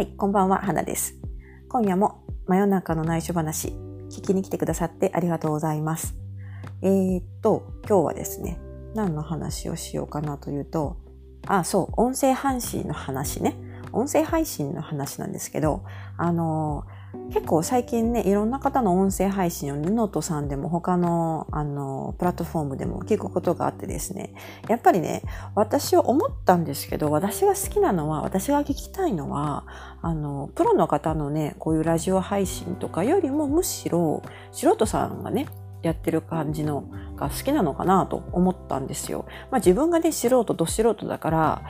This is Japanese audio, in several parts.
はい、こんばんは、花です。今夜も真夜中の内緒話、聞きに来てくださってありがとうございます。えー、っと、今日はですね、何の話をしようかなというと、あ、そう、音声配信の話ね。音声配信の話なんですけど、あの結構最近ね、いろんな方の音声配信をノートさんでも他の、あの、プラットフォームでも聞くことがあってですね、やっぱりね、私は思ったんですけど、私が好きなのは、私が聞きたいのは、あの、プロの方のね、こういうラジオ配信とかよりもむしろ、素人さんがね、やってる感じのが好きなのかなと思ったんですよ。まあ自分がね、素人ど素人だから、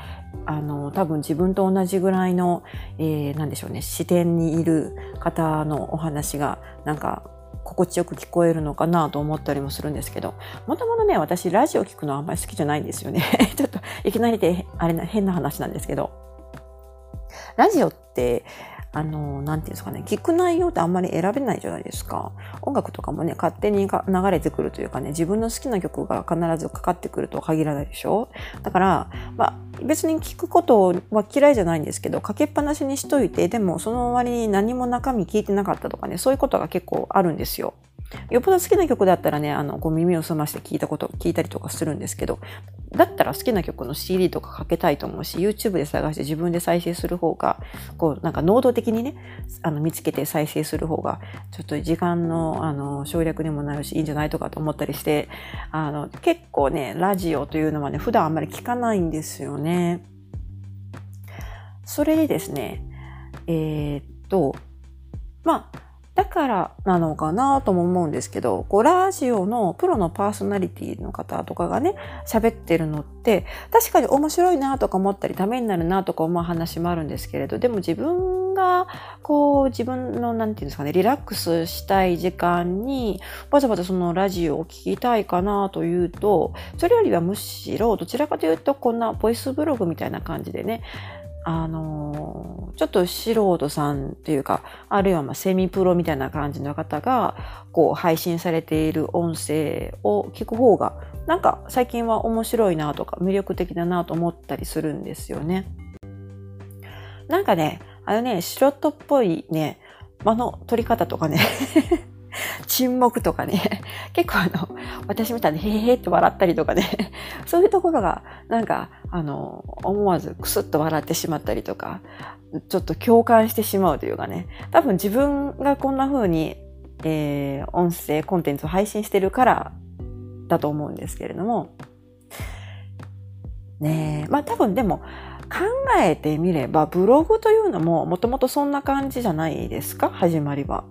あの、多分自分と同じぐらいの、えー、なんでしょうね、視点にいる方のお話が、なんか、心地よく聞こえるのかなと思ったりもするんですけど、もともとね、私ラジオ聞くのあんまり好きじゃないんですよね。ちょっといきなりで、あれな、変な話なんですけど、ラジオって、あの、なんていうんですかね、聞く内容ってあんまり選べないじゃないですか。音楽とかもね、勝手に流れてくるというかね、自分の好きな曲が必ずかかってくるとは限らないでしょだから、まあ、別に聞くことは嫌いじゃないんですけど、かけっぱなしにしといて、でもその割に何も中身聞いてなかったとかね、そういうことが結構あるんですよ。よっぽど好きな曲だったらね、あの、こう耳を澄まして聞いたこと、聞いたりとかするんですけど、だったら好きな曲の CD とかかけたいと思うし、YouTube で探して自分で再生する方が、こう、なんか能動的にね、あの、見つけて再生する方が、ちょっと時間の、あの、省略にもなるし、いいんじゃないとかと思ったりして、あの、結構ね、ラジオというのはね、普段あんまり聞かないんですよね。それでですね、えー、っと、まあ、だからなのかなとも思うんですけど、こう、ラジオのプロのパーソナリティの方とかがね、喋ってるのって、確かに面白いなとか思ったり、ためになるなとか思う話もあるんですけれど、でも自分が、こう、自分の、なんていうんですかね、リラックスしたい時間に、わざわざそのラジオを聞きたいかなというと、それよりはむしろ、どちらかというと、こんなボイスブログみたいな感じでね、あの、ちょっと素人さんっていうか、あるいはまセミプロみたいな感じの方が、こう配信されている音声を聞く方が、なんか最近は面白いなとか魅力的だなと思ったりするんですよね。なんかね、あのね、素人っぽいね、間の取り方とかね、沈黙とかね、結構あの、私みたいにへへへって笑ったりとかね、そういうところが、なんか、あの、思わずクスッと笑ってしまったりとか、ちょっと共感してしまうというかね、多分自分がこんな風に、えー、音声コンテンツを配信してるからだと思うんですけれども、ねえ、まあ多分でも、考えてみれば、ブログというのももともとそんな感じじゃないですか？始まりは。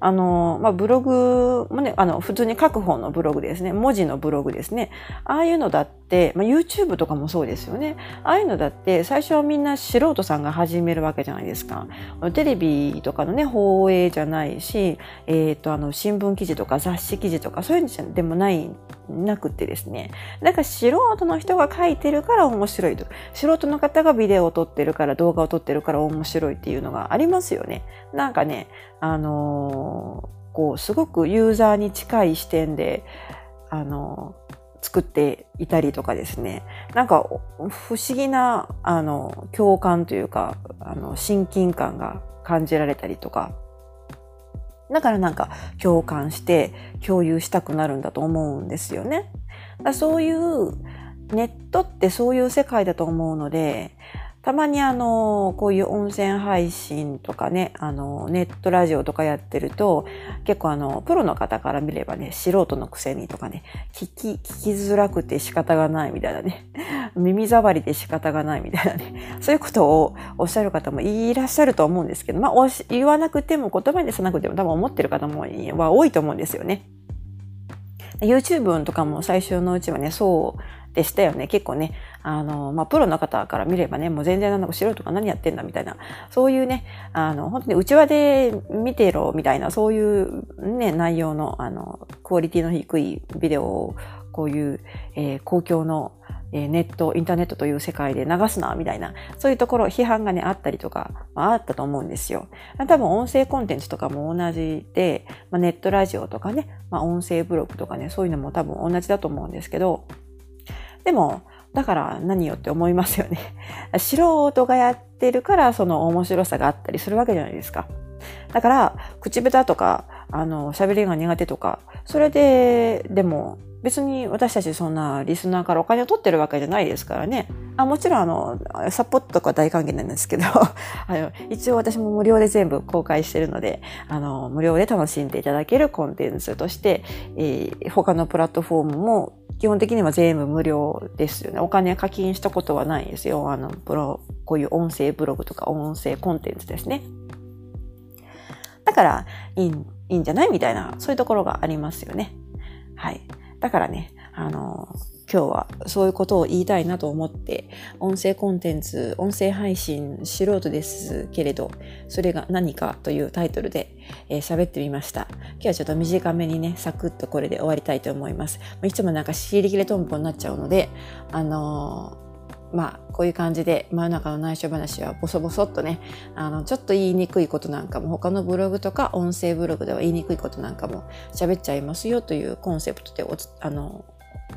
あの、まあ、ブログもね、あの、普通に書く方のブログですね。文字のブログですね。ああいうのだって、まあ、YouTube とかもそうですよね。ああいうのだって、最初はみんな素人さんが始めるわけじゃないですか。テレビとかのね、放映じゃないし、えっ、ー、と、あの、新聞記事とか雑誌記事とか、そういうのでもない、なくてですね。だか素人の人が書いてるから面白いと。素人の方がビデオを撮ってるから、動画を撮ってるから面白いっていうのがありますよね。なんかね、あのー、こう、すごくユーザーに近い視点で、あの、作っていたりとかですね。なんか、不思議な、あの、共感というか、あの、親近感が感じられたりとか。だからなんか共感して共有したくなるんだと思うんですよね。だそういうネットってそういう世界だと思うので、たまにあの、こういう音声配信とかね、あの、ネットラジオとかやってると、結構あの、プロの方から見ればね、素人のくせにとかね、聞き、聞きづらくて仕方がないみたいなね、耳障りで仕方がないみたいなね、そういうことをおっしゃる方もいらっしゃると思うんですけど、まあ、言わなくても、言葉にさなくても多分思ってる方もは多いと思うんですよね。YouTube とかも最初のうちはね、そうでしたよね。結構ね、あの、まあ、プロの方から見ればね、もう全然なんか素人が何やってんだみたいな、そういうね、あの、本当に内輪で見てろみたいな、そういうね、内容の、あの、クオリティの低いビデオを、こういう、えー、公共の、えー、ネット、インターネットという世界で流すな、みたいな、そういうところ、批判がね、あったりとか、まあ、あったと思うんですよ。多分音声コンテンツとかも同じで、まあ、ネットラジオとかね、まあ、音声ブログとかね、そういうのも多分同じだと思うんですけど、でも、だから何よって思いますよね。素人がやってるからその面白さがあったりするわけじゃないですか。だから、口下手とか、あの、喋りが苦手とか、それで、でも、別に私たちそんなリスナーからお金を取ってるわけじゃないですからね。あもちろんあの、サポートとか大歓迎なんですけど、あの一応私も無料で全部公開してるので、あの、無料で楽しんでいただけるコンテンツとして、えー、他のプラットフォームも基本的には全部無料ですよね。お金課金したことはないですよ。あの、ブロこういう音声ブログとか音声コンテンツですね。だから、いい、いいんじゃない？みたいな、そういうところがありますよね。はい。だからね、あの、今日はそういうことを言いたいなと思って、音声コンテンツ、音声配信素人ですけれど、それが何かというタイトルで喋、えー、ってみました。今日はちょっと短めにね、サクッとこれで終わりたいと思います。いつもなんか仕切り切れトンボになっちゃうので、あのーまあ、こういう感じで真夜中の内緒話はボソボソっとね、あの、ちょっと言いにくいことなんかも、他のブログとか音声ブログでは言いにくいことなんかも喋っちゃいますよというコンセプトでおあの、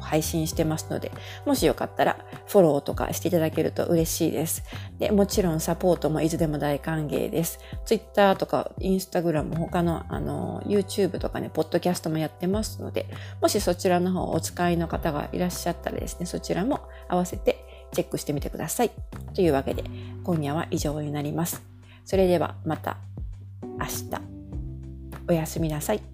配信してますので、もしよかったらフォローとかしていただけると嬉しいです。で、もちろんサポートもいつでも大歓迎です。Twitter とか Instagram 他のあの YouTube とかね、ポッドキャストもやってますので、もしそちらの方お使いの方がいらっしゃったらですね、そちらも合わせてチェックしてみてください。というわけで、今夜は以上になります。それではまた明日。おやすみなさい。